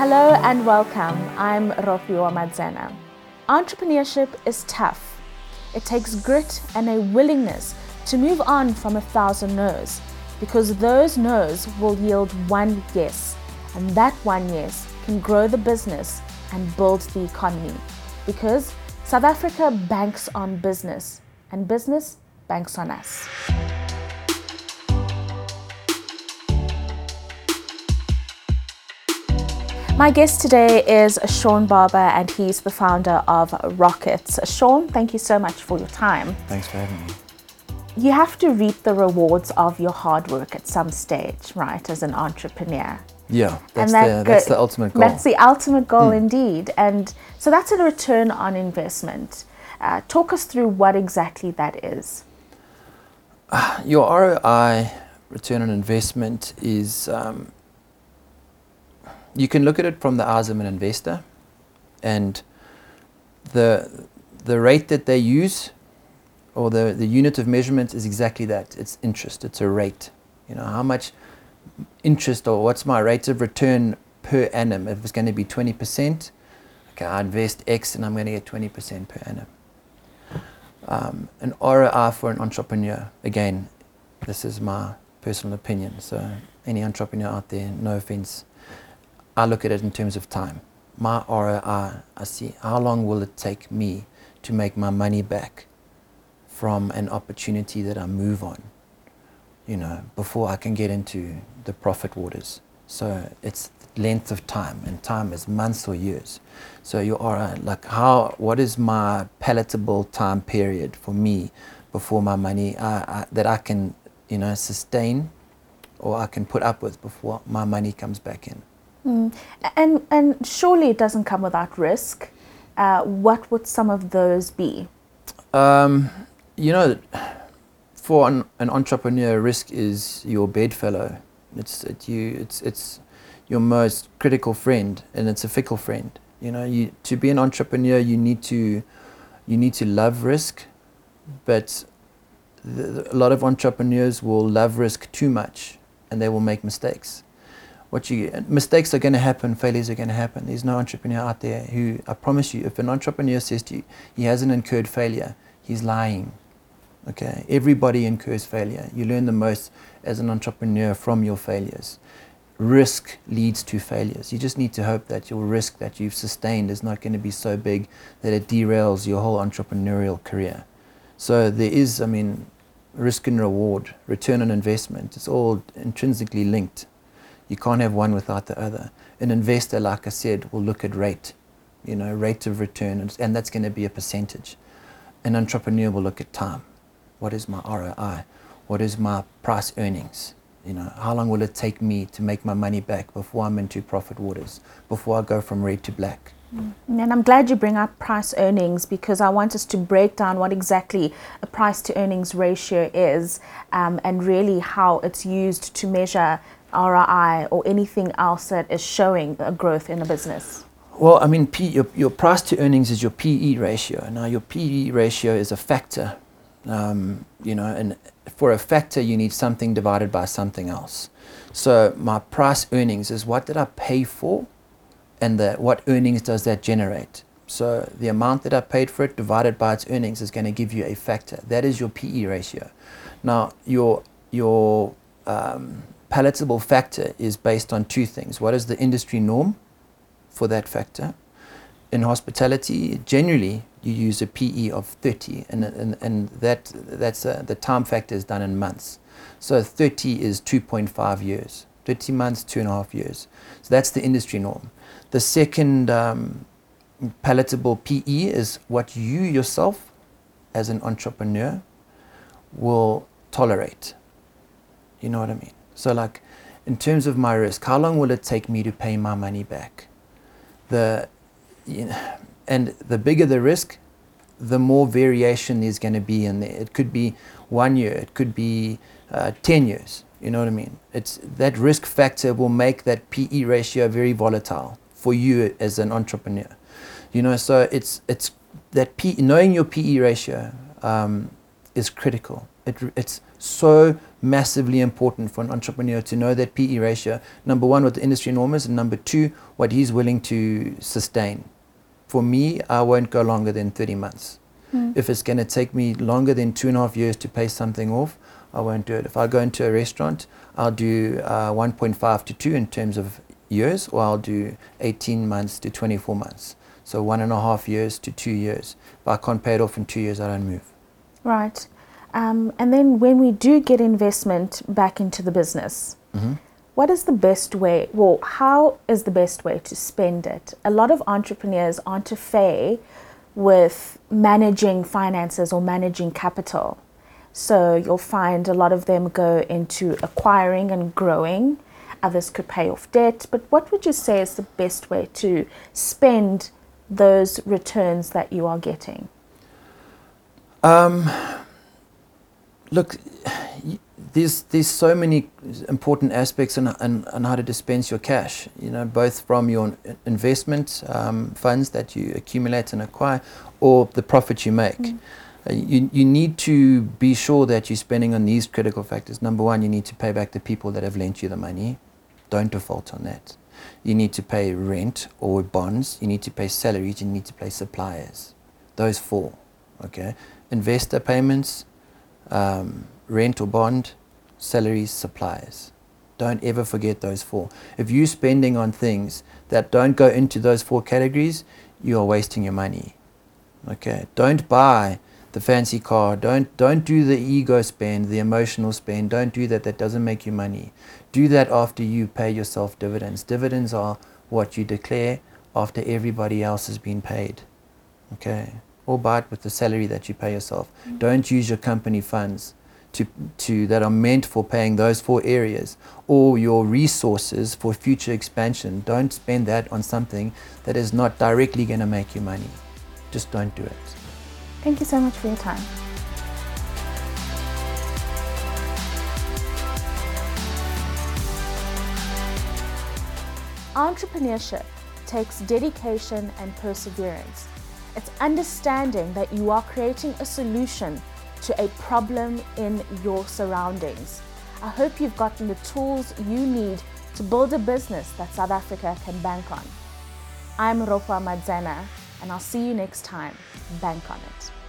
Hello and welcome. I'm Rofiwa Madzena. Entrepreneurship is tough. It takes grit and a willingness to move on from a thousand no's because those no's will yield one yes, and that one yes can grow the business and build the economy because South Africa banks on business and business banks on us. My guest today is Sean Barber, and he's the founder of Rockets. Sean, thank you so much for your time. Thanks for having me. You have to reap the rewards of your hard work at some stage, right, as an entrepreneur. Yeah, that's, that the, that's go- the ultimate goal. That's the ultimate goal indeed. And so that's a return on investment. Uh, talk us through what exactly that is. Your ROI, return on investment, is um, you can look at it from the eyes of an investor, and the the rate that they use, or the the unit of measurement is exactly that. It's interest. It's a rate. You know how much interest or what's my rate of return per annum? If it's going to be twenty percent, okay, I invest X and I'm going to get twenty percent per annum. um, an ROI for an entrepreneur. Again, this is my personal opinion. So any entrepreneur out there, no offense, I look at it in terms of time. My ROI, I see how long will it take me to make my money back from an opportunity that I move on, you know, before I can get into the profit waters. So it's length of time, and time is months or years. So you are like, how? What is my palatable time period for me before my money uh, uh, that I can, you know, sustain, or I can put up with before my money comes back in? Mm. And, and surely it doesn't come without risk. Uh, what would some of those be? Um, you know, for an, an entrepreneur, risk is your bedfellow. It's it you. It's it's your most critical friend, and it's a fickle friend. You know, you to be an entrepreneur, you need to you need to love risk, but the, a lot of entrepreneurs will love risk too much, and they will make mistakes. What you mistakes are going to happen, failures are going to happen. There's no entrepreneur out there who I promise you, if an entrepreneur says to you he hasn't incurred failure, he's lying. Okay, everybody incurs failure. You learn the most as an entrepreneur from your failures. Risk leads to failures. You just need to hope that your risk that you've sustained is not going to be so big that it derails your whole entrepreneurial career. So there is, I mean, risk and reward, return on investment. It's all intrinsically linked. You can't have one without the other. An investor, like I said, will look at rate, you know, rate of return, and, that's going to be a percentage. An entrepreneur will look at time. What is my ROI? What is my price earnings? You know, how long will it take me to make my money back before I'm into profit waters, before I go from red to black? And I'm glad you bring up price earnings because I want us to break down what exactly a price to earnings ratio is um, and really how it's used to measure ROI or anything else that is showing a growth in the business. Well, I mean, P, your, your price to earnings is your PE ratio. Now, your PE ratio is a factor, um, you know, and for a factor, you need something divided by something else. So, my price earnings is what did I pay for, and the, what earnings does that generate? So, the amount that I paid for it divided by its earnings is going to give you a factor. That is your PE ratio. Now, your your um, palatable factor is based on two things. What is the industry norm? for that factor. In hospitality, generally you use a PE of 30, and, and, and that, that's a, the time factor is done in months. So 30 is 2.5 years, 30 months, two and a half years. So that's the industry norm. The second um, palatable PE is what you yourself, as an entrepreneur, will tolerate. You know what I mean? So, like, in terms of my risk, how long will it take me to pay my money back? the you know, and the bigger the risk, the more variation there's going to be in there. It could be one year, it could be uh, ten years. You know what I mean? It's that risk factor will make that PE ratio very volatile for you as an entrepreneur. You know, so it's it's that P, knowing your PE ratio um, is critical. It, it's so massively important for an entrepreneur to know that PE ratio. Number one, what the industry norm is, and number two, what he's willing to sustain. For me, I won't go longer than 30 months. Mm. If it's going to take me longer than two and a half years to pay something off, I won't do it. If I go into a restaurant, I'll do uh, 1.5 to 2 in terms of years, or I'll do 18 months to 24 months. So one and a half years to two years. If I can't pay it off in two years, I don't move. Right. Um, and then when we do get investment back into the business, Mm-hmm. what is the best way? Well, how is the best way to spend it? A lot of entrepreneurs aren't a fay with managing finances or managing capital. So you'll find a lot of them go into acquiring and growing. Others could pay off debt. But what would you say is the best way to spend those returns that you are getting? Um, look, there's there's so many important aspects on, on, on how to dispense your cash. You know, both from your in- investment um, funds that you accumulate and acquire, or the profit you make. Mm. Uh, you, you need to be sure that you're spending on these critical factors. Number one, you need to pay back the people that have lent you the money. Don't default on that. You need to pay rent or bonds. You need to pay salaries. You need to pay suppliers. Those four. Okay. Investor payments, um, rent or bond, salaries, supplies. Don't ever forget those four. If you're spending on things that don't go into those four categories, you are wasting your money. Okay. Don't buy the fancy car. Don't don't do the ego spend, the emotional spend. Don't do that. That doesn't make you money. Do that after you pay yourself dividends. Dividends are what you declare after everybody else has been paid. Okay. Or buy it with the salary that you pay yourself. Mm-hmm. Don't use your company funds to, to that are meant for paying those four areas or your resources for future expansion. Don't spend that on something that is not directly going to make you money. Just don't do it. Thank you so much for your time. Entrepreneurship takes dedication and perseverance. It's understanding that you are creating a solution to a problem in your surroundings. I hope you've gotten the tools you need to build a business that South Africa can bank on. I'm Ropa Madzana, and I'll see you next time. Bank on it.